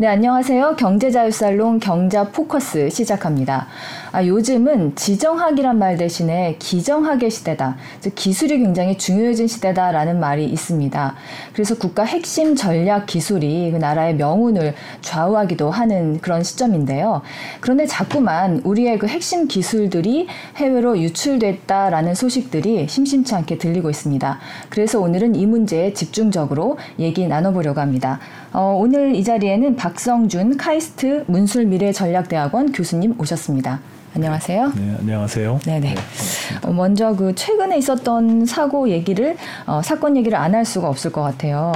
네, 안녕하세요. 경제자유살롱 경자 포커스 시작합니다. 아, 요즘은 지정학이란 말 대신에 기정학의 시대다. 즉, 기술이 굉장히 중요해진 시대다라는 말이 있습니다. 그래서 국가 핵심 전략 기술이 그 나라의 명운을 좌우하기도 하는 그런 시점인데요. 그런데 자꾸만 우리의 그 핵심 기술들이 해외로 유출됐다라는 소식들이 심심치 않게 들리고 있습니다. 그래서 오늘은 이 문제에 집중적으로 얘기 나눠보려고 합니다. 어, 오늘 이 자리에는 박성준 카이스트 문술미래전략대학원 교수님 오셨습니다. 안녕하세요. 네, 안녕하세요. 네네. 네, 어, 먼저 그 최근에 있었던 사고 얘기를 어, 사건 얘기를 안 할 수가 없을 것 같아요.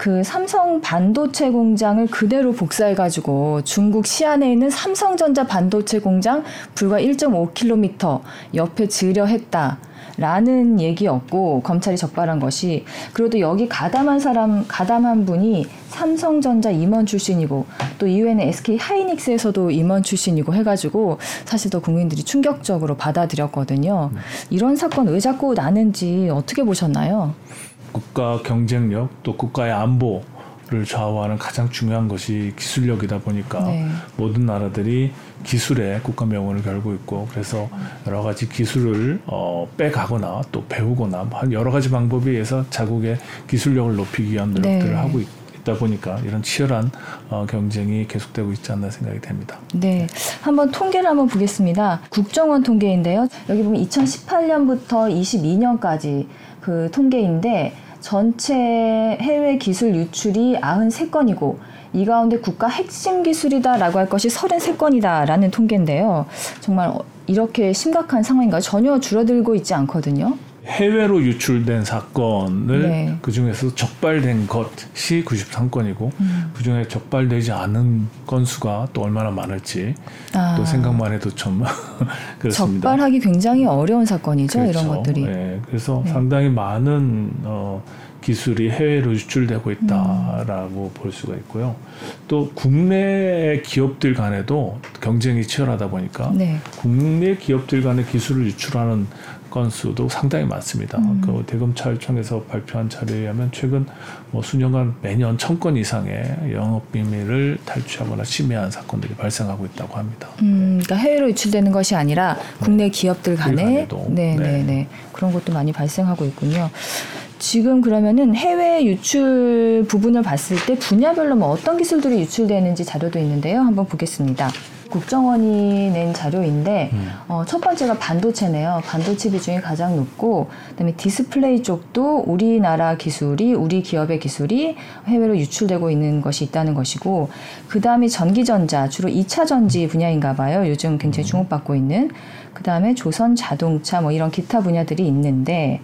그 삼성 반도체 공장을 그대로 복사해 가지고 중국 시안에 있는 삼성전자 반도체 공장 불과 1.5km 옆에 지으려 했다. 라는 얘기였고 검찰이 적발한 것이 그래도 여기 가담한 사람 가담한 분이 삼성전자 임원 출신이고 또 이후에는 SK 하이닉스에서도 임원 출신이고 해가지고 사실 더 국민들이 충격적으로 받아들였거든요. 이런 사건 왜 자꾸 나는지 어떻게 보셨나요? 국가 경쟁력 또 국가의 안보 를 좌우하는 가장 중요한 것이 기술력이다 보니까 네. 모든 나라들이 기술에 국가 명운을 걸고 있고 그래서 여러 가지 기술을 어, 빼가거나 또 배우거나 여러 가지 방법에 의해서 자국의 기술력을 높이기 위한 노력들을 네. 하고 있, 다 보니까 이런 치열한 어, 경쟁이 계속되고 있지 않나 생각이 됩니다. 네, 한번 통계를 한번 보겠습니다. 국정원 통계인데요. 여기 보면 2018년부터 22년까지 그 통계인데 전체 해외 기술 유출이 93건이고 이 가운데 국가 핵심 기술이다라고 할 것이 33건이다라는 통계인데요. 정말 이렇게 심각한 상황인가요? 전혀 줄어들고 있지 않거든요. 해외로 유출된 사건을 네. 그 중에서 적발된 것이 93건이고 음. 그 중에 적발되지 않은 건수가 또 얼마나 많을지 아. 또 생각만 해도 좀 그렇습니다. 적발하기 굉장히 어려운 사건이죠 그렇죠. 이런 것들이. 네. 그래서 네. 상당히 많은 어, 기술이 해외로 유출되고 있다라고 음. 볼 수가 있고요. 또 국내 기업들 간에도 경쟁이 치열하다 보니까 네. 국내 기업들 간의 기술을 유출하는 건수도 상당히 많습니다. 음. 그 대검찰청에서 발표한 자료에 의하면 최근 뭐 수년간 매년 천 건 이상의 영업 비밀을 탈취하거나 침해한 사건들이 발생하고 있다고 합니다. 음, 그러니까 해외로 유출되는 것이 아니라 국내 네. 기업들 간에 네, 네, 네. 그런 것도 많이 발생하고 있군요. 지금 그러면은 해외 유출 부분을 봤을 때 분야별로 뭐 어떤 기술들이 유출되는지 자료도 있는데요. 한번 보겠습니다. 국정원이 낸 자료인데 음. 어, 첫 번째가 반도체네요. 반도체 비중이 가장 높고 그다음에 디스플레이 쪽도 우리나라 기술이 우리 기업의 기술이 해외로 유출되고 있는 것이 있다는 것이고 그다음에 전기전자 주로 2차 전지 분야인가 봐요. 요즘 굉장히 음. 주목받고 있는 그다음에 조선 자동차 뭐 이런 기타 분야들이 있는데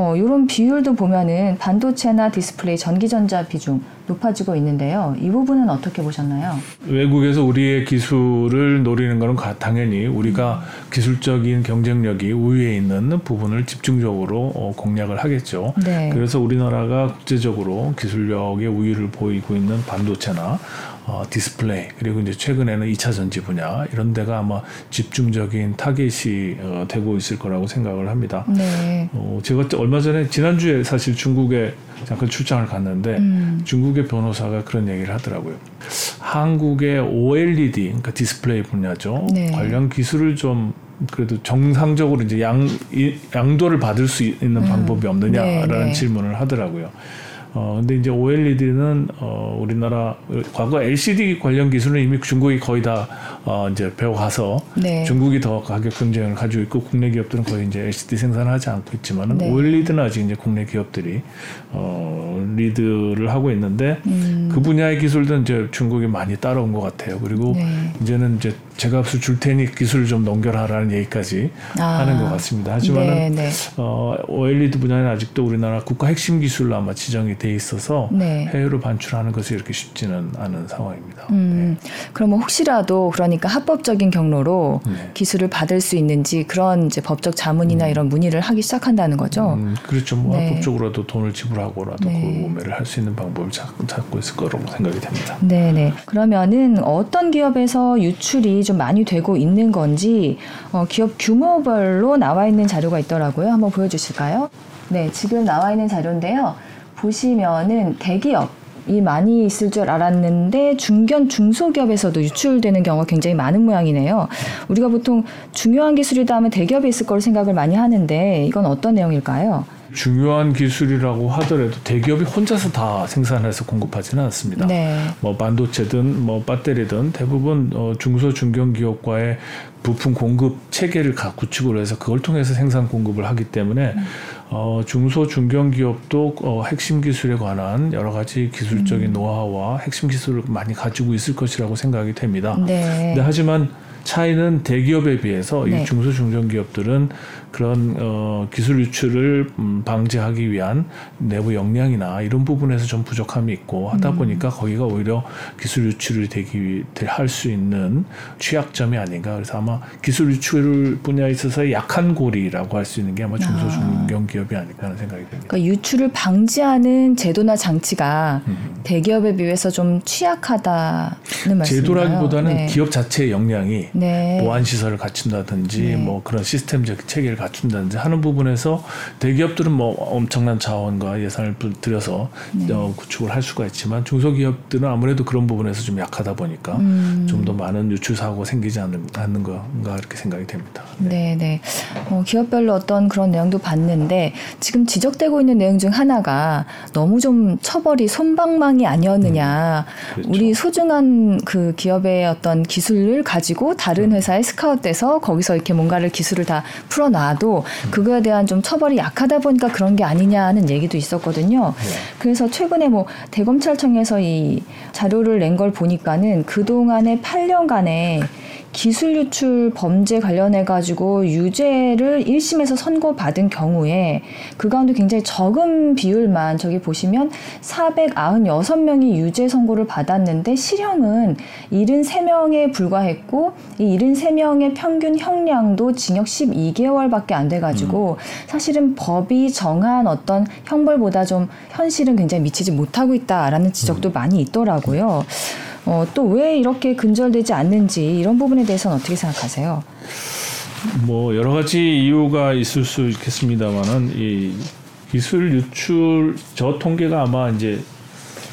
어, 이런 비율도 보면은 반도체나 디스플레이, 전기전자 비중 높아지고 있는데요. 이 부분은 어떻게 보셨나요? 외국에서 우리의 기술을 노리는 것은 당연히 우리가 음. 기술적인 경쟁력이 우위에 있는 부분을 집중적으로 어, 공략을 하겠죠. 네. 그래서 우리나라가 국제적으로 기술력의 우위를 보이고 있는 반도체나 어, 디스플레이 그리고 이제 최근에는 2차 전지 분야 이런 데가 아마 집중적인 타겟이 어, 되고 있을 거라고 생각을 합니다. 네. 어, 제가 얼마 전에 지난주에 사실 중국에 잠깐 출장을 갔는데 음. 중국의 변호사가 그런 얘기를 하더라고요. 한국의 OLED 그러니까 디스플레이 분야죠. 네. 관련 기술을 좀 그래도 정상적으로 이제 양 양도를 받을 수 있는 음. 방법이 없느냐라는 네, 네. 질문을 하더라고요. 어, 근데 이제 OLED는 어, 우리나라 과거 LCD 관련 기술은 이미 중국이 거의 다 어, 이제 배워가서 네. 중국이 더 가격 경쟁을 가지고 있고 국내 기업들은 거의 이제 LCD 생산을 하지 않고 있지만은 네. OLED는 아직 이제 국내 기업들이 어, 리드를 하고 있는데 음. 그 분야의 기술들은 이제 중국이 많이 따라온 것 같아요. 그리고 네. 이제는 이제 제값을 줄 테니 기술을 좀 넘겨라라는 얘기까지 아. 하는 것 같습니다. 하지만은 네, 네. 어, OLED 분야는 아직도 우리나라 국가 핵심 기술로 아마 지정이 돼 있어서 네. 해외로 반출하는 것이 이렇게 쉽지는 않은 상황입니다. 음, 네. 그러면 혹시라도 그러니까 합법적인 경로로 네. 기술을 받을 수 있는지 그런 이제 법적 자문이나 음. 이런 문의를 하기 시작한다는 거죠. 음, 그렇죠. 뭐 네. 합법적으로도 돈을 지불하고라도 그 구매를 할 수 있는 방법을 찾고, 찾고 있을 거라고 생각이 됩니다. 네 네. 그러면은 어떤 기업에서 유출이 좀 많이 되고 있는 건지 어, 기업 규모별로 나와 있는 자료가 있더라고요. 한번 보여주실까요? 네, 지금 나와 있는 자료인데요. 보시면은 대기업 기업 이 많이 있을 줄 알았는데 중견 중소기업에서도 유출되는 경우가 굉장히 많은 모양이네요. 우리가 보통 중요한 기술이다 하면 대기업에 있을 거로 생각을 많이 하는데 이건 어떤 내용일까요? 중요한 기술이라고 하더라도 대기업이 혼자서 다 생산해서 공급하지는 않습니다. 네. 뭐 반도체든 뭐 배터리든 대부분 어, 중소 중견 기업과의 부품 공급 체계를 구축을 해서 그걸 통해서 생산 공급을 하기 때문에 음. 어, 중소 중견 기업도 어, 핵심 기술에 관한 여러 가지 기술적인 음. 노하우와 핵심 기술을 많이 가지고 있을 것이라고 생각이 됩니다. 네. 네 하지만 차이는 대기업에 비해서 네. 이 중소 중견 기업들은 그런 어, 기술 유출을 음, 방지하기 위한 내부 역량이나 이런 부분에서 좀 부족함이 있고 하다 음. 보니까 거기가 오히려 기술 유출이 되기 할 수 있는 취약점이 아닌가 그래서 아마 기술 유출 분야에 있어서 약한 고리라고 할 수 있는 게 아마 중소 중견 기업이 아닐까 하는 생각이 듭니다. 그러니까 유출을 방지하는 제도나 장치가 음. 대기업에 비해서 좀 취약하다는 말씀인가요? 제도라기보다는 네. 기업 자체의 역량이 네. 보안 시설을 갖춘다든지 네. 뭐 그런 시스템적 체계를 갖춘다든지 하는 부분에서 대기업들은 뭐 엄청난 자원과 예산을 들여서 네. 어, 구축을 할 수가 있지만 중소기업들은 아무래도 그런 부분에서 좀 약하다 보니까 음. 좀더 많은 유출 사고 생기지 않는, 않는 건가 이렇게 생각이 됩니다. 네, 네. 어, 기업별로 어떤 그런 내용도 봤는데 지금 지적되고 있는 내용 중 하나가 너무 좀 처벌이 손방망이 아니었느냐. 음. 그렇죠. 우리 소중한 그 기업의 어떤 기술을 가지고 다른 음. 회사에 스카웃돼서 거기서 이렇게 뭔가를 기술을 다 풀어놔 나도 그거에 대한 좀 처벌이 약하다 보니까 그런 게 아니냐는 얘기도 있었거든요. 네. 그래서 최근에 뭐 대검찰청에서 이 자료를 낸 걸 보니까는 그 동안의 8년간에 기술 유출 범죄 관련해 가지고 유죄를 1심에서 선고받은 경우에 그 가운데 굉장히 적은 비율만 저기 보시면 496명이 유죄 선고를 받았는데 실형은 73명에 불과했고 이 73명의 평균 형량도 징역 12개월밖에 안 돼 가지고 음. 사실은 법이 정한 어떤 형벌보다 좀 현실은 굉장히 미치지 못하고 있다라는 지적도 음. 많이 있더라고요. 어, 또 왜 이렇게 근절되지 않는지 이런 부분에 대해서는 어떻게 생각하세요? 뭐 여러 가지 이유가 있을 수 있겠습니다만은 이 기술 유출 저 통계가 아마 이제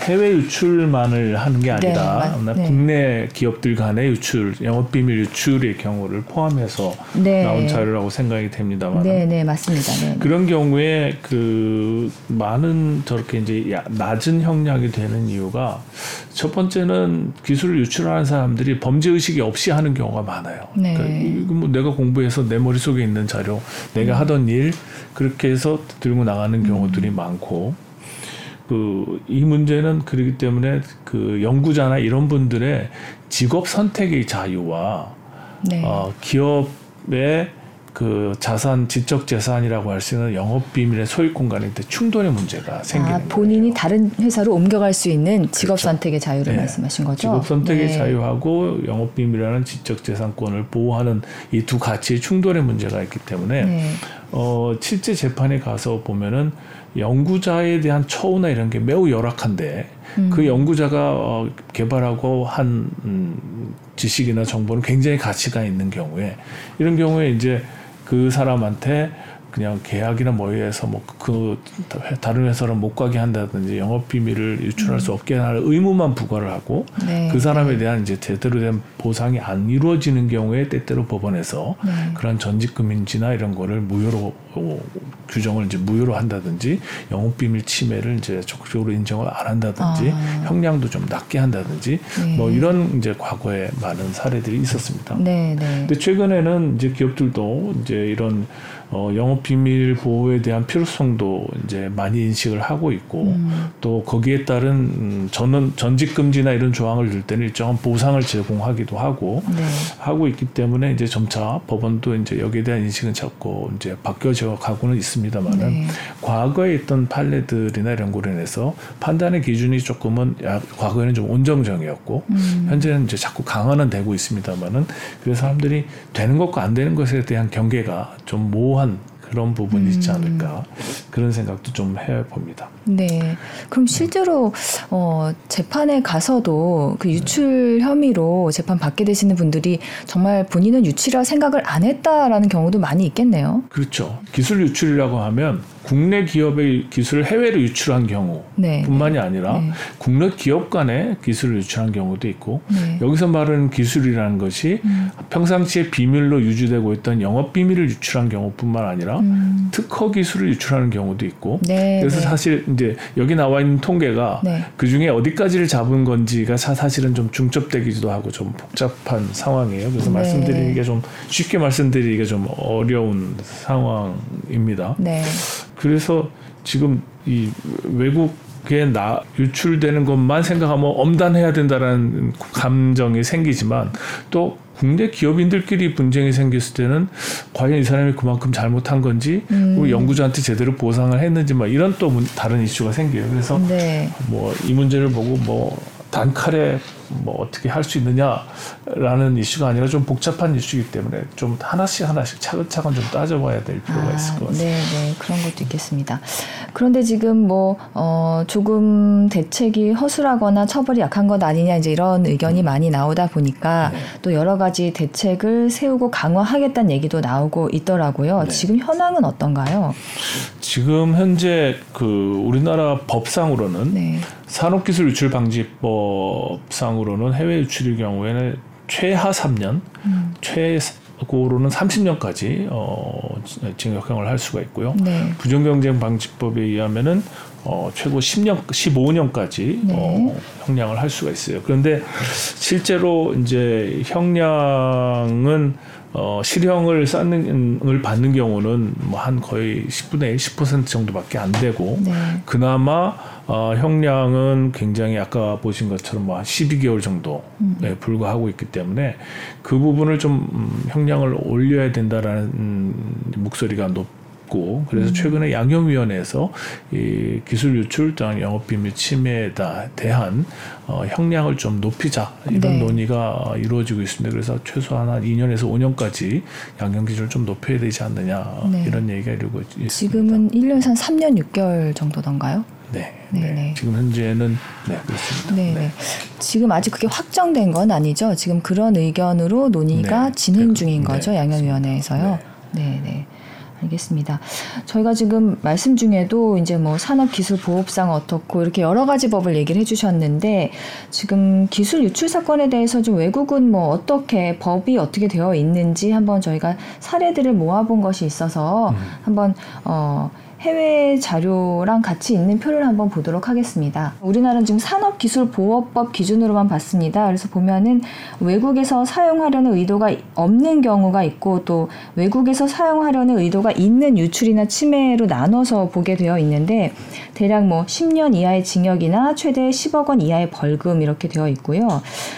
해외 유출만을 하는 게 아니라 네, 네. 국내 기업들 간의 유출, 영업 비밀 유출의 경우를 포함해서 네. 나온 자료라고 생각이 됩니다만. 네, 네, 맞습니다. 네, 네. 그런 경우에 그 많은 저렇게 이제 낮은 형량이 되는 이유가 첫 번째는 기술을 유출하는 사람들이 범죄 의식이 없이 하는 경우가 많아요. 네. 그러니까 뭐 내가 공부해서 내 머릿속에 있는 자료, 내가 음. 하던 일 그렇게 해서 들고 나가는 경우들이 음. 많고 그 이 문제는 그렇기 때문에 그 연구자나 이런 분들의 직업 선택의 자유와 네. 어, 기업의 그 자산 지적 재산이라고 할 수 있는 영업 비밀의 소유 공간에 충돌의 문제가 생기는 아, 본인이 거예요. 다른 회사로 옮겨갈 수 있는 직업 그렇죠. 선택의 자유를 네. 말씀하신 거죠. 직업 선택의 네. 자유하고 영업 비밀이라는 지적 재산권을 보호하는 이 두 가치의 충돌의 문제가 있기 때문에 네. 어, 실제 재판에 가서 보면은 연구자에 대한 처우나 이런 게 매우 열악한데 음. 그 연구자가 어, 개발하고 한 음, 지식이나 정보는 굉장히 가치가 있는 경우에 이런 경우에 이제 그 사람한테 그냥 계약이나 뭐에 해서 뭐 그 다른 회사를 못 가게 한다든지 영업 비밀을 유출할 음. 수 없게 할 의무만 부과를 하고 네. 그 사람에 대한 이제 제대로 된 보상이 안 이루어지는 경우에 때때로 법원에서 네. 그런 전직 금인지나 이런 거를 무효로 어, 규정을 이제 무효로 한다든지 영업 비밀 침해를 이제 적극적으로 인정을 안 한다든지 아. 형량도 좀 낮게 한다든지 네. 뭐 이런 이제 과거에 많은 사례들이 있었습니다. 네, 네. 근데 최근에는 이제 기업들도 이제 이런 어, 영업 비밀 보호에 대한 필요성도 이제 많이 인식을 하고 있고 음. 또 거기에 따른 음, 전원 전직 금지나 이런 조항을 줄 때는 일정한 보상을 제공하기도 하고 네. 하고 있기 때문에 이제 점차 법원도 이제 여기에 대한 인식은 자꾸 이제 바뀌어져 가고는 있습니다만은 네. 과거에 있던 판례들이나 이런 거로 인해서 판단의 기준이 조금은 야, 과거에는 좀 온정적이었고 음. 현재는 이제 자꾸 강화는 되고 있습니다만은 그래서 사람들이 되는 것과 안 되는 것에 대한 경계가 좀 모호 모호한 그런 부분이 있지 음. 않을까 그런 생각도 좀 해봅니다. 네. 그럼 실제로 어, 재판에 가서도 그 유출 네. 혐의로 재판 받게 되시는 분들이 정말 본인은 유출이라 생각을 안 했다라는 경우도 많이 있겠네요. 그렇죠. 기술 유출이라고 하면 국내 기업의 기술을 해외로 유출한 경우뿐만이 네. 아니라 네. 국내 기업 간의 기술을 유출한 경우도 있고 네. 여기서 말하는 기술이라는 것이 음. 평상시에 비밀로 유지되고 있던 영업 비밀을 유출한 경우뿐만 아니라 음. 특허 기술을 유출하는 경우도 있고 네, 그래서 네. 사실 이제 여기 나와 있는 통계가 네. 그 중에 어디까지를 잡은 건지가 사실은 좀 중첩되기도 하고 좀 복잡한 상황이에요. 그래서 말씀드리는 게좀 쉽게 말씀드리기가 좀 어려운 상황입니다. 그래서 지금 이 외국에 나 유출되는 것만 생각하면 엄단해야 된다라는 감정이 생기지만 또 국내 기업인들끼리 분쟁이 생겼을 때는 과연 이 사람이 그만큼 잘못한 건지 음. 연구자한테 제대로 보상을 했는지 막 이런 또 다른 이슈가 생겨요. 그래서 네. 뭐이 문제를 보고 뭐 단칼에 뭐 어떻게 할 수 있느냐라는 이슈가 아니라 좀 복잡한 이슈이기 때문에 좀 하나씩 하나씩 차근차근 좀 따져봐야 될 필요가 아, 있을 것 같습니다. 네, 네 그런 것도 있겠습니다. 그런데 지금 뭐 어, 조금 대책이 허술하거나 처벌이 약한 것 아니냐 이제 이런 의견이 음. 많이 나오다 보니까 네. 또 여러 가지 대책을 세우고 강화하겠다는 얘기도 나오고 있더라고요. 네. 지금 현황은 어떤가요? 지금 현재 그 우리나라 법상으로는 네. 산업기술 유출 방지법상 으로는 해외 유출의 경우에는 최하 3년, 음. 최고로는 30년까지 어, 징역형을 할 수가 있고요. 네. 부정경쟁 방지법에 의하면은 어, 최고 10년, 15년까지 네. 어, 형량을 할 수가 있어요. 그런데 실제로 이제 형량은 어, 실형을 쌓는 을 받는 경우는 뭐 한 거의 10분의 1, 10% 정도밖에 안 되고 네. 그나마 어, 형량은 굉장히 아까 보신 것처럼 뭐 한 12개월 정도에 음. 불과하고 있기 때문에 그 부분을 좀 음, 형량을 올려야 된다라는 음, 목소리가 높 없고 그래서 음. 최근에 양형위원회에서 이 기술 유출 등 영업비밀 침해에 대한 어, 형량을 좀 높이자 이런 네. 논의가 이루어지고 있습니다. 그래서 최소한 한 2년에서 5년까지 양형 기준을 좀 높여야 되지 않느냐 네. 이런 얘기가 이루고 있습니다. 지금은 1년에서 한 3년 6개월 정도던가요? 네, 네, 네. 지금 현재는 네 그렇습니다. 네, 네. 지금 아직 그게 확정된 건 아니죠. 지금 그런 의견으로 논의가 네. 진행 중인 거죠 양형위원회에서요. 네, 네. 알겠습니다. 저희가 지금 말씀 중에도 이제 뭐 산업기술보호법상 어떻고 이렇게 여러 가지 법을 얘기를 해주셨는데 지금 기술 유출 사건에 대해서 좀 외국은 뭐 어떻게 법이 어떻게 되어 있는지 한번 저희가 사례들을 모아본 것이 있어서 음. 한번 어. 해외 자료랑 같이 있는 표를 한번 보도록 하겠습니다. 우리나라는 지금 산업기술보호법 기준으로만 봤습니다. 그래서 보면은 외국에서 사용하려는 의도가 없는 경우가 있고 또 외국에서 사용하려는 의도가 있는 유출이나 침해로 나눠서 보게 되어 있는데 대략 뭐 10년 이하의 징역이나 최대 10억 원 이하의 벌금 이렇게 되어 있고요.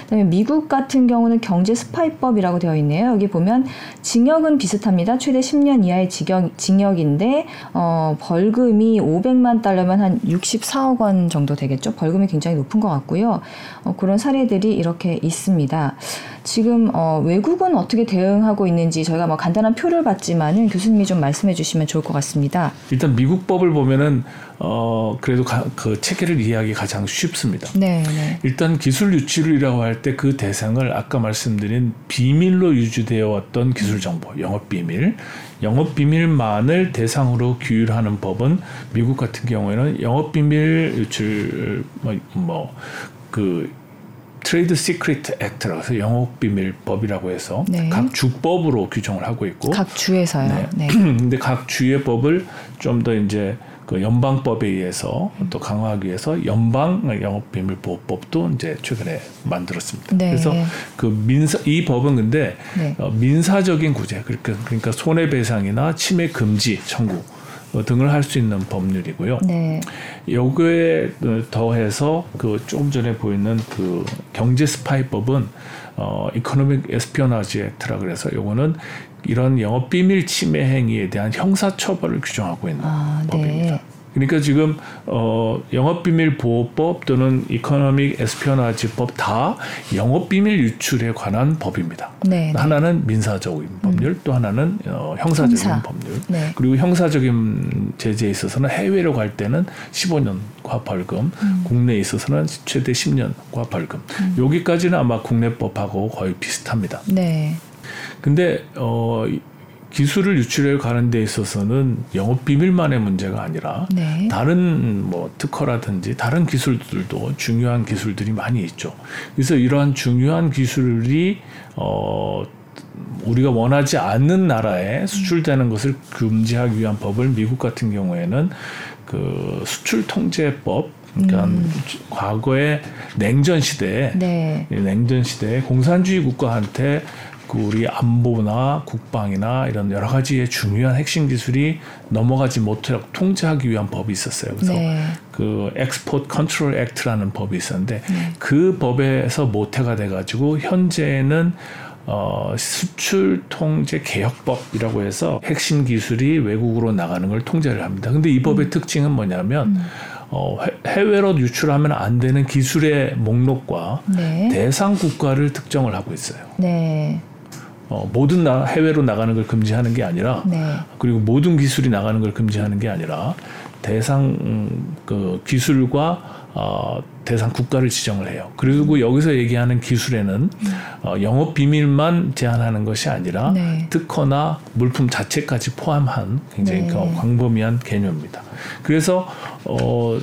그다음에 미국 같은 경우는 경제 스파이법이라고 되어 있네요. 여기 보면 징역은 비슷합니다. 최대 10년 이하의 징역, 징역인데 어 벌금이 500만 달러면 한 64억 원 정도 되겠죠. 벌금이 굉장히 높은 것 같고요. 어, 그런 사례들이 이렇게 있습니다. 지금 어, 외국은 어떻게 대응하고 있는지 저희가 뭐 간단한 표를 봤지만은 교수님이 좀 말씀해 주시면 좋을 것 같습니다. 일단 미국 법을 보면은 어 그래도 가, 그 체계를 이해하기 가장 쉽습니다. 네, 네. 일단 기술 유출이라고 할 때 그 대상을 아까 말씀드린 비밀로 유지되어 왔던 기술 정보, 영업 비밀, 영업 비밀만을 대상으로 규율하는 법은 미국 같은 경우에는 영업 비밀 유출 뭐그 Trade Secret Act라고 해서 영업 비밀법이라고 해서 네. 각 주법으로 규정을 하고 있고 각 주에서요. 네. 네. 근데 각 주의 법을 좀 더 이제 그 연방법에 의해서 또 강화하기 위해서 연방 영업 비밀 보호법도 이제 최근에 만들었습니다. 네. 그래서 그 민사 이 법은 근데 네. 어, 민사적인 구제 그러니까 그러니까 손해배상이나 침해 금지 청구 어, 등을 할 수 있는 법률이고요. 네. 여기에 더해서 그 조금 전에 보이는 그 경제 스파이법은 어 Economic Espionage Act라 그래서 요거는 이런 영업 비밀 침해 행위에 대한 형사 처벌을 규정하고 있는 아, 네. 법입니다. 네. 그러니까 지금 어 영업 비밀 보호법 또는 Economic Espionage법 다 영업 비밀 유출에 관한 법입니다. 네, 네. 하나는 민사적인 음. 법률, 음. 또 하나는 어, 형사적인 형사. 법률. 네. 그리고 형사적인 제재에 있어서는 해외로 갈 때는 15년과 벌금, 음. 국내에 있어서는 최대 10년과 벌금. 음. 여기까지는 아마 국내법하고 거의 비슷합니다. 네. 근데 어 기술을 유출해 가는 데 있어서는 영업 비밀만의 문제가 아니라 네. 다른 뭐 특허라든지 다른 기술들도 중요한 기술들이 많이 있죠. 그래서 이러한 중요한 기술이 어 우리가 원하지 않는 나라에 수출되는 것을 금지하기 위한 법을 미국 같은 경우에는 그 수출 통제법 그러니까 음. 과거에 냉전 시대에 네. 냉전 시대에 공산주의 국가한테 그 우리 안보나 국방이나 이런 여러 가지의 중요한 핵심 기술이 넘어가지 못하도록 통제하기 위한 법이 있었어요. 그래서 네. 그 Export Control Act라는 법이 있었는데 네. 그 법에서 모태가 돼 가지고 현재는 어, 수출 통제 개혁법이라고 해서 핵심 기술이 외국으로 나가는 걸 통제를 합니다. 근데 이 법의 음. 특징은 뭐냐면 음. 어, 해외로 유출하면 안 되는 기술의 목록과 네. 대상 국가를 특정을 하고 있어요. 네. 어, 모든 나, 해외로 나가는 걸 금지하는 게 아니라 네. 그리고 모든 기술이 나가는 걸 금지하는 게 아니라 대상 음, 그 기술과 어, 대상 국가를 지정을 해요. 그리고 여기서 얘기하는 기술에는 음. 어, 영업 비밀만 제한하는 것이 아니라 네. 특허나 물품 자체까지 포함한 굉장히 네. 그 광범위한 개념입니다. 그래서 어,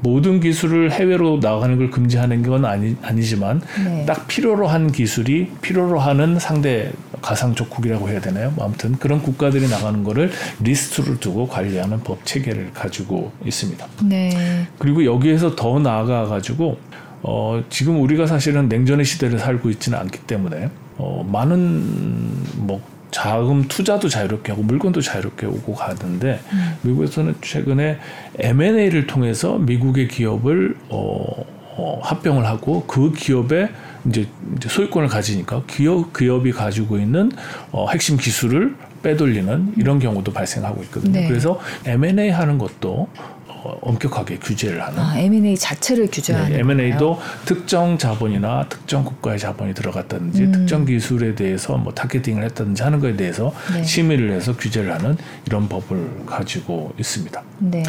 모든 기술을 해외로 나가는 걸 금지하는 건 아니, 아니지만 네. 딱 필요로 한 기술이 필요로 하는 상대 가상 적국이라고 해야 되나요? 뭐 아무튼 그런 국가들이 나가는 거를 리스트를 두고 관리하는 법 체계를 가지고 있습니다. 네. 그리고 여기에서 더 나아가 가지고 어, 지금 우리가 사실은 냉전의 시대를 살고 있지는 않기 때문에 어, 많은 뭐 자금 투자도 자유롭게 하고 물건도 자유롭게 오고 가는데 음. 미국에서는 최근에 M&A를 통해서 미국의 기업을 어, 어, 합병을 하고 그 기업에 이제, 이제 소유권을 가지니까 기업 기업이 가지고 있는 어, 핵심 기술을 빼돌리는 이런 경우도 발생하고 있거든요. 네. 그래서 M&A 하는 것도 어, 엄격하게 규제를 하는. 아, M&A 자체를 규제하는. 네, M&A도 특정 자본이나 특정 국가의 자본이 들어갔다든지 음. 특정 기술에 대해서 뭐 타겟팅을 했다든지 하는 것에 대해서 네. 심의를 해서 규제를 하는 이런 법을 가지고 있습니다. 네.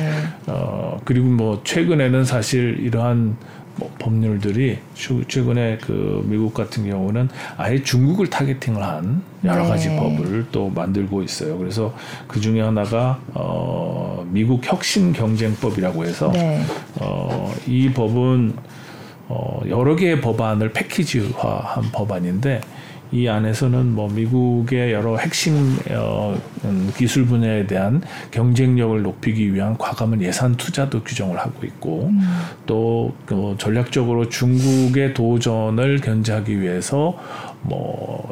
어, 그리고 뭐 최근에는 사실 이러한 뭐 법률들이 최근에 그 미국 같은 경우는 아예 중국을 타겟팅을 한 여러 네. 가지 법을 또 만들고 있어요. 그래서 그 중에 하나가 어 미국 혁신 경쟁법이라고 해서 네. 어이 법은 어 여러 개의 법안을 패키지화한 법안인데 이 안에서는 뭐 미국의 여러 핵심 어, 음, 기술 분야에 대한 경쟁력을 높이기 위한 과감한 예산 투자도 규정을 하고 있고 음. 또그 전략적으로 중국의 도전을 견제하기 위해서 뭐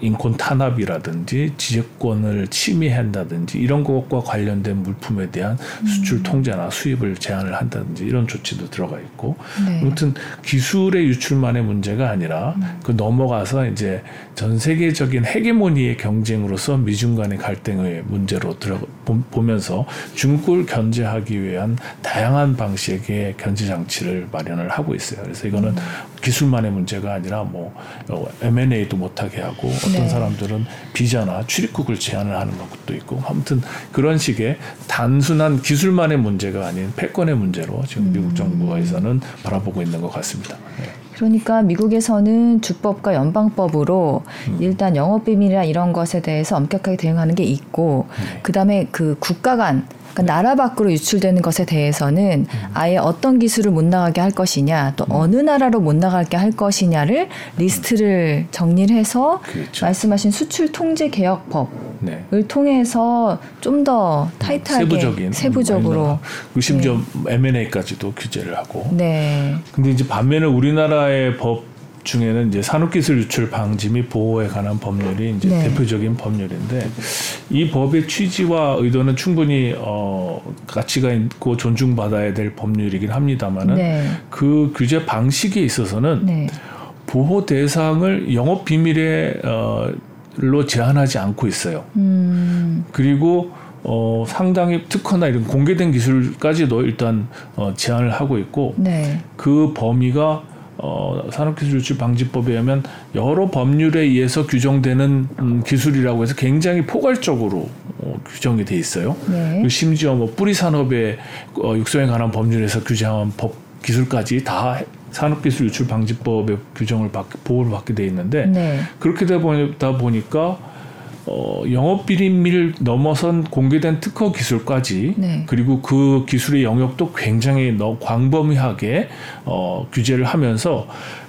인권 탄압이라든지 지적권을 침해한다든지 이런 것과 관련된 물품에 대한 음. 수출 통제나 수입을 제한을 한다든지 이런 조치도 들어가 있고 네. 아무튼 기술의 유출만의 문제가 아니라 음. 그 넘어가서 이제 전 세계적인 헤게모니의 경쟁으로서 미중 간의 갈등의 문제로 들어 보면서 중국을 견제하기 위한 다양한 방식의 견제 장치를 마련을 하고 있어요. 그래서 이거는 음. 기술만의 문제가 아니라 뭐 M&A도 못하게 하고 어떤 네. 사람들은 비자나 출입국을 제한을 하는 것도 있고 아무튼 그런 식의 단순한 기술만의 문제가 아닌 패권의 문제로 지금 음. 미국 정부에서는 바라보고 있는 것 같습니다. 네. 그러니까 미국에서는 주법과 연방법으로 음. 일단 영업 비밀이나 이런 것에 대해서 엄격하게 대응하는 게 있고 네. 그다음에 그 국가 간 그러니까 나라 밖으로 유출되는 것에 대해서는 음. 아예 어떤 기술을 못 나가게 할 것이냐 또 음. 어느 나라로 못 나가게 할 것이냐를 리스트를 정리를 해서 그렇죠. 말씀하신 수출 통제 개혁법을 네. 통해서 좀 더 타이트하게 세부적인 세부적으로 심지어 네. M&A까지도 규제를 하고 네. 근데 이제 반면에 우리나라의 법 중에는 이제 산업기술 유출 방지 및 보호에 관한 법률이 이제 네. 대표적인 법률인데 이 법의 취지와 의도는 충분히 어 가치가 있고 존중받아야 될 법률이긴 합니다만은 네. 그 규제 방식에 있어서는 네. 보호 대상을 영업 비밀에 어로 제한하지 않고 있어요. 음. 그리고 어, 상당히 특허나 이런 공개된 기술까지도 일단 어, 제한을 하고 있고 네. 그 범위가 어, 산업기술유출 방지법에 의하면 여러 법률에 의해서 규정되는 음, 기술이라고 해서 굉장히 포괄적으로 어, 규정이 돼 있어요. 네. 심지어 뭐 뿌리 산업의 어, 육성에 관한 법률에서 규정한 법 기술까지 다 산업기술 유출 방지법의 규정을 받, 보호를 받게 돼 있는데 네. 그렇게 되다 보니까 어, 영업 비밀을 넘어선 공개된 특허 기술까지 네. 그리고 그 기술의 영역도 굉장히 너 광범위하게 어, 규제를 하면서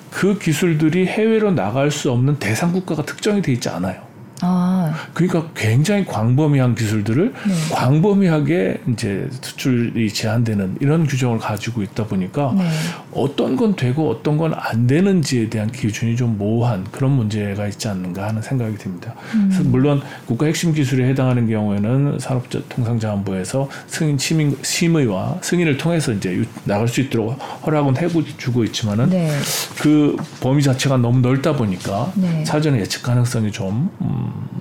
그 기술들이 해외로 나갈 수 없는 대상 국가가 특정이 돼 있지 않아요. 아. 그러니까 굉장히 광범위한 기술들을 네. 광범위하게 이제 수출이 제한되는 이런 규정을 가지고 있다 보니까 네. 어떤 건 되고 어떤 건 안 되는지에 대한 기준이 좀 모호한 그런 문제가 있지 않는가 하는 생각이 듭니다. 음. 물론 국가 핵심 기술에 해당하는 경우에는 산업통상자원부에서 승인 심의, 심의와 승인을 통해서 이제 나갈 수 있도록 허락은 해주고 있지만은 네. 그 범위 자체가 너무 넓다 보니까 네. 사전에 예측 가능성이 좀 음,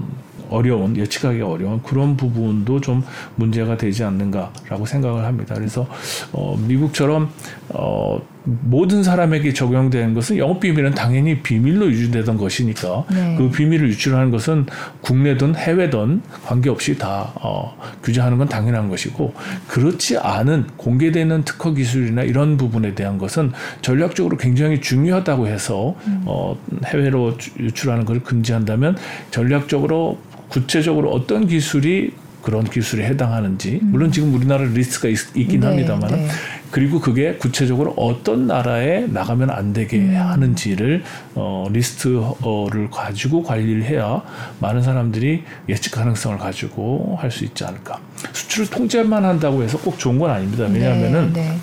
어려운 예측하기 어려운 그런 부분도 좀 문제가 되지 않는가라고 생각을 합니다. 그래서 어, 미국처럼 어, 모든 사람에게 적용되는 것은 영업 비밀은 당연히 비밀로 유지되던 것이니까 네. 그 비밀을 유출하는 것은 국내든 해외든 관계없이 다 어, 규제하는 건 당연한 것이고 그렇지 않은 공개되는 특허 기술이나 이런 부분에 대한 것은 전략적으로 굉장히 중요하다고 해서 음. 어, 해외로 유출하는 것을 금지한다면 전략적으로 구체적으로 어떤 기술이 그런 기술에 해당하는지 음. 물론 지금 우리나라 리스트가 있, 긴 네, 합니다만 네. 그리고 그게 구체적으로 어떤 나라에 나가면 안 되게 음. 하는지를 어, 리스트를 가지고 관리를 해야 많은 사람들이 예측 가능성을 가지고 할 수 있지 않을까. 수출을 통제만 한다고 해서 꼭 좋은 건 아닙니다. 왜냐하면은 네, 네.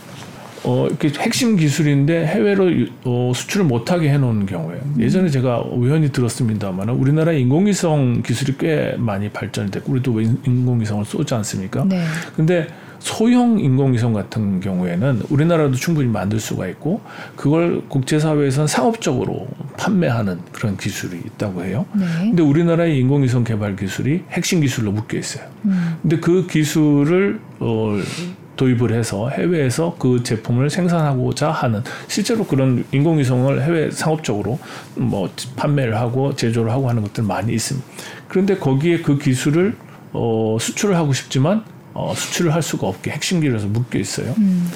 어, 이렇게 핵심 기술인데 해외로 어, 수출을 못하게 해놓은 경우에 예전에 제가 우연히 들었습니다만 우리나라 인공위성 기술이 꽤 많이 발전이 됐고 우리도 인공위성을 쏘지 않습니까? 네. 근데 소형 인공위성 같은 경우에는 우리나라도 충분히 만들 수가 있고 그걸 국제사회에서는 상업적으로 판매하는 그런 기술이 있다고 해요. 네. 근데 우리나라의 인공위성 개발 기술이 핵심 기술로 묶여 있어요. 음. 근데 그 기술을 어, 도입을 해서 해외에서 그 제품을 생산하고자 하는 실제로 그런 인공위성을 해외 상업적으로 뭐 판매를 하고 제조를 하고 하는 것들 많이 있습니다. 그런데 거기에 그 기술을 어, 수출을 하고 싶지만 어, 수출을 할 수가 없게 핵심 기술에서 묶여 있어요. 음.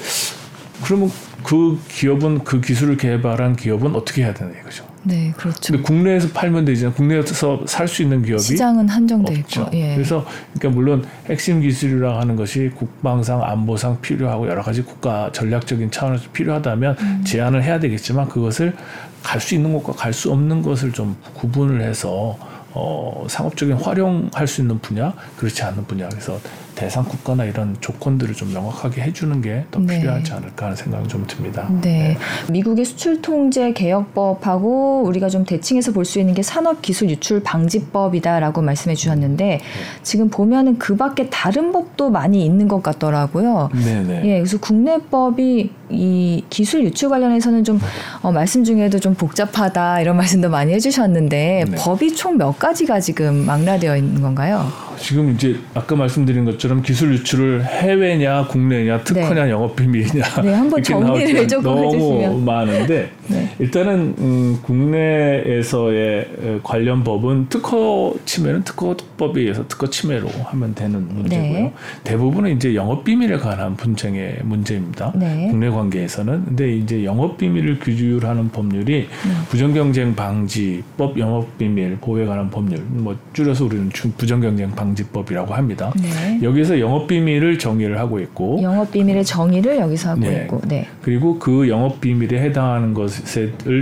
그러면 그 기업은 그 기술을 개발한 기업은 어떻게 해야 되나 이거죠. 네, 그렇죠. 근데 국내에서 팔면 되지만 국내에서 살 수 있는 기업이 시장은 한정돼 있죠. 예. 그래서 그러니까 물론 핵심 기술이라 하는 것이 국방상 안보상 필요하고 여러 가지 국가 전략적인 차원에서 필요하다면 음. 제한을 해야 되겠지만 그것을 갈 수 있는 것과 갈 수 없는 것을 좀 구분을 해서 어, 상업적인 활용할 수 있는 분야, 그렇지 않은 분야. 그래서 대상 국가나 이런 조건들을 좀 명확하게 해주는 게더 네. 필요하지 않을까 하는 생각이 좀 듭니다. 네. 네. 미국의 수출 통제 개혁법하고 우리가 좀 대칭해서 볼 수 있는 게 산업 기술 유출 방지법이다라고 말씀해 주셨는데 네. 지금 보면은 그 밖에 다른 법도 많이 있는 것 같더라고요. 네네. 네. 예, 그래서 국내법이 이 기술 유출 관련해서는 좀 어, 말씀 중에도 좀 복잡하다 이런 말씀도 많이 해주셨는데 네. 법이 총 몇 가지가 지금 망라되어 있는 건가요? 지금 이제 아까 말씀드린 것처럼 기술 유출을 해외냐 국내냐 특허냐 네. 영업 비밀이냐 네, 한번 정리를 조금 너무 해주시면. 많은데 네. 일단은 음, 국내에서의 관련 법은 특허 침해는 특허법에 의해서 특허 침해로 하면 되는 문제고요. 네. 대부분은 이제 영업 비밀에 관한 분쟁의 문제입니다. 네. 국내 관계에서는 근데 이제 영업 비밀을 규율하는 법률이 네. 부정경쟁 방지법, 영업 비밀 보호에 관한 법률 뭐 줄여서 우리는 부정경쟁 방 방지법이라고 합니다. 네. 여기서 영업 비밀을 정의를 하고 있고 영업 비밀의 정의를 여기서 하고 네. 있고 네. 그리고 그 영업 비밀에 해당하는 것을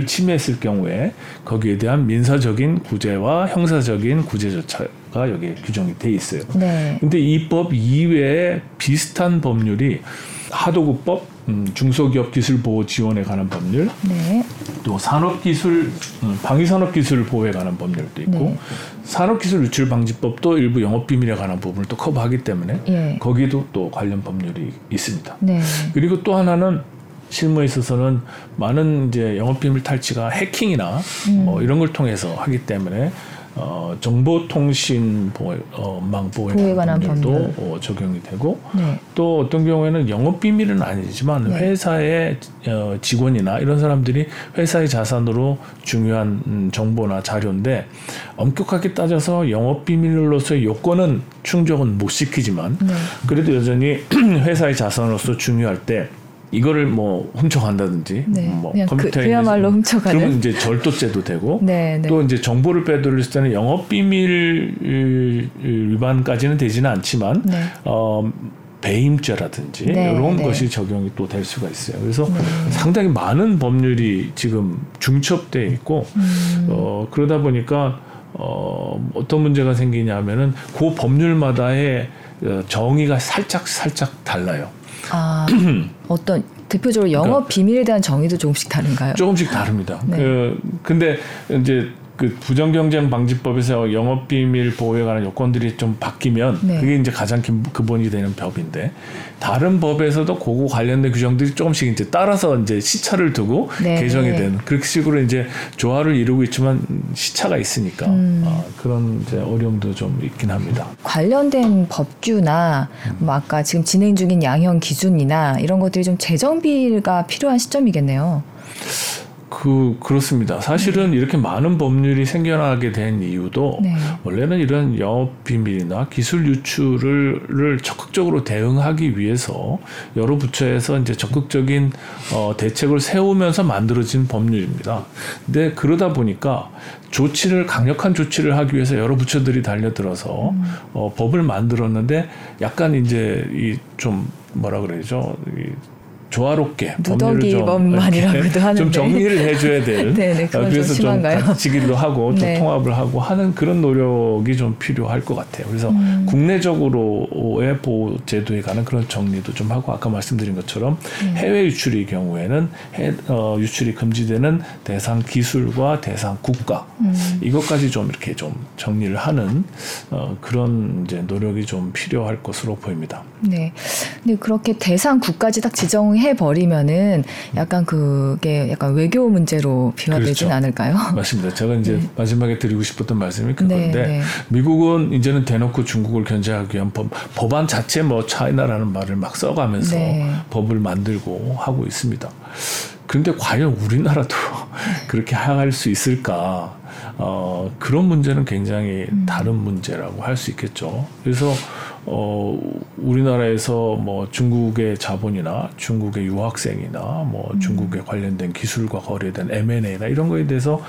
침해했을 경우에 거기에 대한 민사적인 구제와 형사적인 구제 조차가 여기에 규정이 돼 있어요. 네. 근데 이 법 이외에 비슷한 법률이 하도급법, 음, 중소기업 기술 보호 지원에 관한 법률, 네. 또 산업기술 음, 방위산업기술 보호에 관한 법률도 있고 네. 산업기술 유출 방지법도 일부 영업 비밀에 관한 부분을 또 커버하기 때문에 예. 거기도 또 관련 법률이 있습니다. 네. 그리고 또 하나는 실무에 있어서는 많은 이제 영업 비밀 탈취가 해킹이나 음. 뭐 이런 걸 통해서 하기 때문에 어, 정보통신 보호, 어, 망 보호에 관한 법률도 어, 적용이 되고 네. 또 어떤 경우에는 영업 비밀은 아니지만 네. 회사의 어, 직원이나 이런 사람들이 회사의 자산으로 중요한 음, 정보나 자료인데 엄격하게 따져서 영업 비밀로서의 요건은 충족은 못 시키지만 네. 그래도 여전히 회사의 자산으로서 중요할 때 이거를 뭐 훔쳐간다든지 네, 뭐 그, 컴퓨터에 그, 야말로 훔쳐가는 그러면 이제 절도죄도 되고 네, 네. 또 이제 정보를 빼돌렸을 때는 영업 비밀 위반까지는 되지는 않지만 네. 어 배임죄라든지 네, 이런 네. 것이 적용이 또 될 수가 있어요. 그래서 네. 상당히 많은 법률이 지금 중첩돼 있고 음. 어 그러다 보니까 어 어떤 문제가 생기냐면은 그 법률마다의 어, 정의가 살짝 살짝 달라요. 아, 어떤 대표적으로 영업 그러니까, 비밀에 대한 정의도 조금씩 다른가요? 조금씩 다릅니다. 네. 그 근데 이제 그 부정 경쟁 방지법에서 영업 비밀 보호에 관한 요건들이 좀 바뀌면 네. 그게 이제 가장 근본이 되는 법인데 다른 법에서도 그거 관련된 규정들이 조금씩 이제 따라서 이제 시차를 두고 네. 개정이 되는 그렇게 식으로 이제 조화를 이루고 있지만 시차가 있으니까 음. 어, 그런 이제 어려움도 좀 있긴 합니다. 관련된 법규나 음. 뭐 아까 지금 진행 중인 양형 기준이나 이런 것들이 좀 재정비가 필요한 시점이겠네요. 그 그렇습니다. 사실은 네. 이렇게 많은 법률이 생겨나게 된 이유도 네. 원래는 이런 영업 비밀이나 기술 유출을 적극적으로 대응하기 위해서 여러 부처에서 이제 적극적인 어, 대책을 세우면서 만들어진 법률입니다. 근데 그러다 보니까 조치를 강력한 조치를 하기 위해서 여러 부처들이 달려들어서 음. 어, 법을 만들었는데 약간 이제 이 좀 뭐라 그러죠? 이 조화롭게 누더기법만이라고도 하는데 좀 정리를 해줘야 될 네네, 그래서 좀, 같이기도 하고 네. 좀 통합을 하고 하는 그런 노력이 좀 필요할 것 같아요. 그래서 음. 국내적으로의 보호 제도에 관한 그런 정리도 좀 하고 아까 말씀드린 것처럼 음. 해외 유출의 경우에는 해, 어, 유출이 금지되는 대상 기술과 대상 국가 음. 이것까지 좀 이렇게 좀 정리를 하는 어, 그런 이제 노력이 좀 필요할 것으로 보입니다. 네. 근데 그렇게 대상 국까지 딱 지정 해 버리면은 약간 그게 약간 외교 문제로 비화되진 그렇죠. 않을까요? 맞습니다. 제가 이제 네. 마지막에 드리고 싶었던 말씀이 그건데 네, 네. 미국은 이제는 대놓고 중국을 견제하기 위한 법, 법안 자체 뭐 차이나라는 말을 막 써가면서 네. 법을 만들고 하고 있습니다. 그런데 과연 우리나라도 그렇게 할 수 있을까? 어, 그런 문제는 굉장히 음. 다른 문제라고 할 수 있겠죠. 그래서 어, 우리나라에서 뭐 중국의 자본이나 중국의 유학생이나 뭐 음. 중국에 관련된 기술과 거래된 M&A나 이런 거에 대해서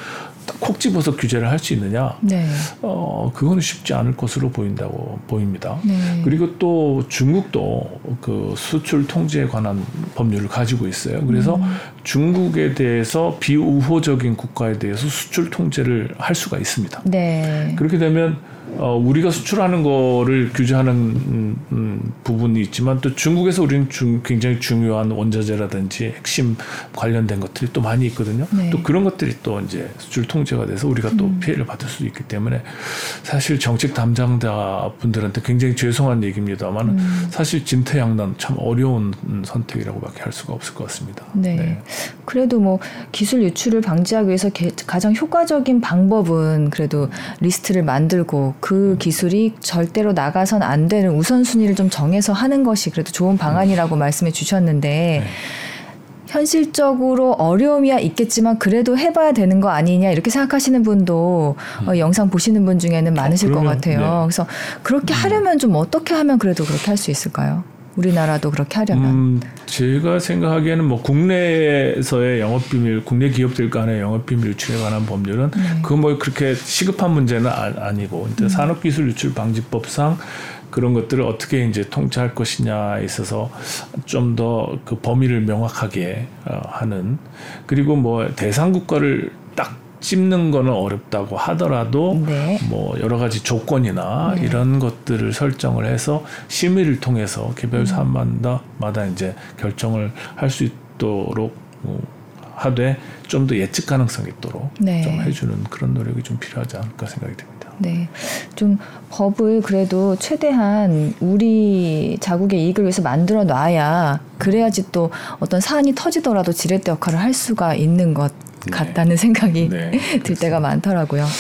콕 집어서 규제를 할 수 있느냐? 네. 어, 그거는 쉽지 않을 것으로 보인다고 보입니다. 네. 그리고 또 중국도 그 수출 통제에 관한 법률을 가지고 있어요. 그래서 음. 중국에 대해서 비우호적인 국가에 대해서 수출 통제를 할 수가 있습니다. 네. 그렇게 되면 어, 우리가 수출하는 거를 규제하는 음, 음, 부분이 있지만 또 중국에서 우리는 중, 굉장히 중요한 원자재라든지 핵심 관련된 것들이 또 많이 있거든요. 네. 또 그런 것들이 또 이제 수출 통제가 돼서 우리가 또 음. 피해를 받을 수 있기 때문에 사실 정책 담당자 분들한테 굉장히 죄송한 얘기입니다만 음. 사실 진퇴양난 참 어려운 선택이라고밖에 할 수가 없을 것 같습니다. 네. 네. 그래도 뭐 기술 유출을 방지하기 위해서 가장 효과적인 방법은 그래도 리스트를 만들고 그 기술이 절대로 나가선 안 되는 우선순위를 좀 정해서 하는 것이 그래도 좋은 방안이라고 말씀해 주셨는데 네. 현실적으로 어려움이야 있겠지만 그래도 해봐야 되는 거 아니냐 이렇게 생각하시는 분도 음. 어, 영상 보시는 분 중에는 많으실 어, 것 같아요. 네. 그래서 그렇게 음. 하려면 좀 어떻게 하면 그래도 그렇게 할 수 있을까요? 우리나라도 그렇게 하려면 음, 제가 생각하기에는 뭐 국내에서의 영업 비밀, 국내 기업들 간의 영업 비밀 유출에 관한 법률은 네. 그뭐 그렇게 시급한 문제는 아, 니고 음. 산업기술 유출 방지법상 그런 것들을 어떻게 이제 통제할 것이냐에 있어서 좀 더 그 범위를 명확하게 어, 하는 그리고 뭐 대상 국가를 딱 찝는 거는 어렵다고 하더라도 네. 뭐 여러 가지 조건이나 네. 이런 것들을 설정을 해서 심의를 통해서 개별 음. 사안마다 이제 결정을 할 수 있도록 뭐 하되 좀 더 예측 가능성이 있도록 네. 좀 해주는 그런 노력이 좀 필요하지 않을까 생각이 듭니다. 네. 좀 법을 그래도 최대한 우리 자국의 이익을 위해서 만들어 놔야 그래야지 또 어떤 사안이 터지더라도 지렛대 역할을 할 수가 있는 것 네. 같다는 생각이 네, 들 때가 많더라고요. 네.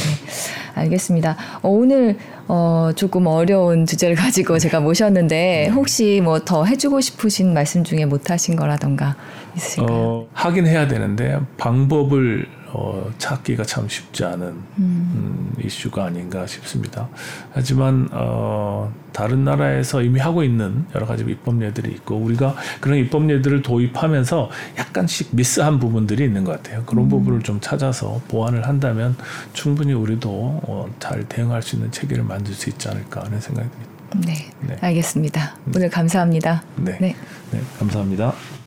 알겠습니다. 어, 오늘 어, 조금 어려운 주제를 가지고 제가 모셨는데 네. 혹시 뭐 더 해주고 싶으신 말씀 중에 못하신 거라던가 있으실까요? 어, 하긴 해야 되는데 방법을 어, 찾기가 참 쉽지 않은 음. 음, 이슈가 아닌가 싶습니다. 하지만 어, 다른 나라에서 이미 하고 있는 여러 가지 입법례들이 있고 우리가 그런 입법례들을 도입하면서 약간씩 미스한 부분들이 있는 것 같아요. 그런 음. 부분을 좀 찾아서 보완을 한다면 충분히 우리도 어, 잘 대응할 수 있는 체계를 만들 수 있지 않을까 하는 생각이 듭니다. 네, 네. 알겠습니다. 오늘 감사합니다. 네, 네. 네 감사합니다.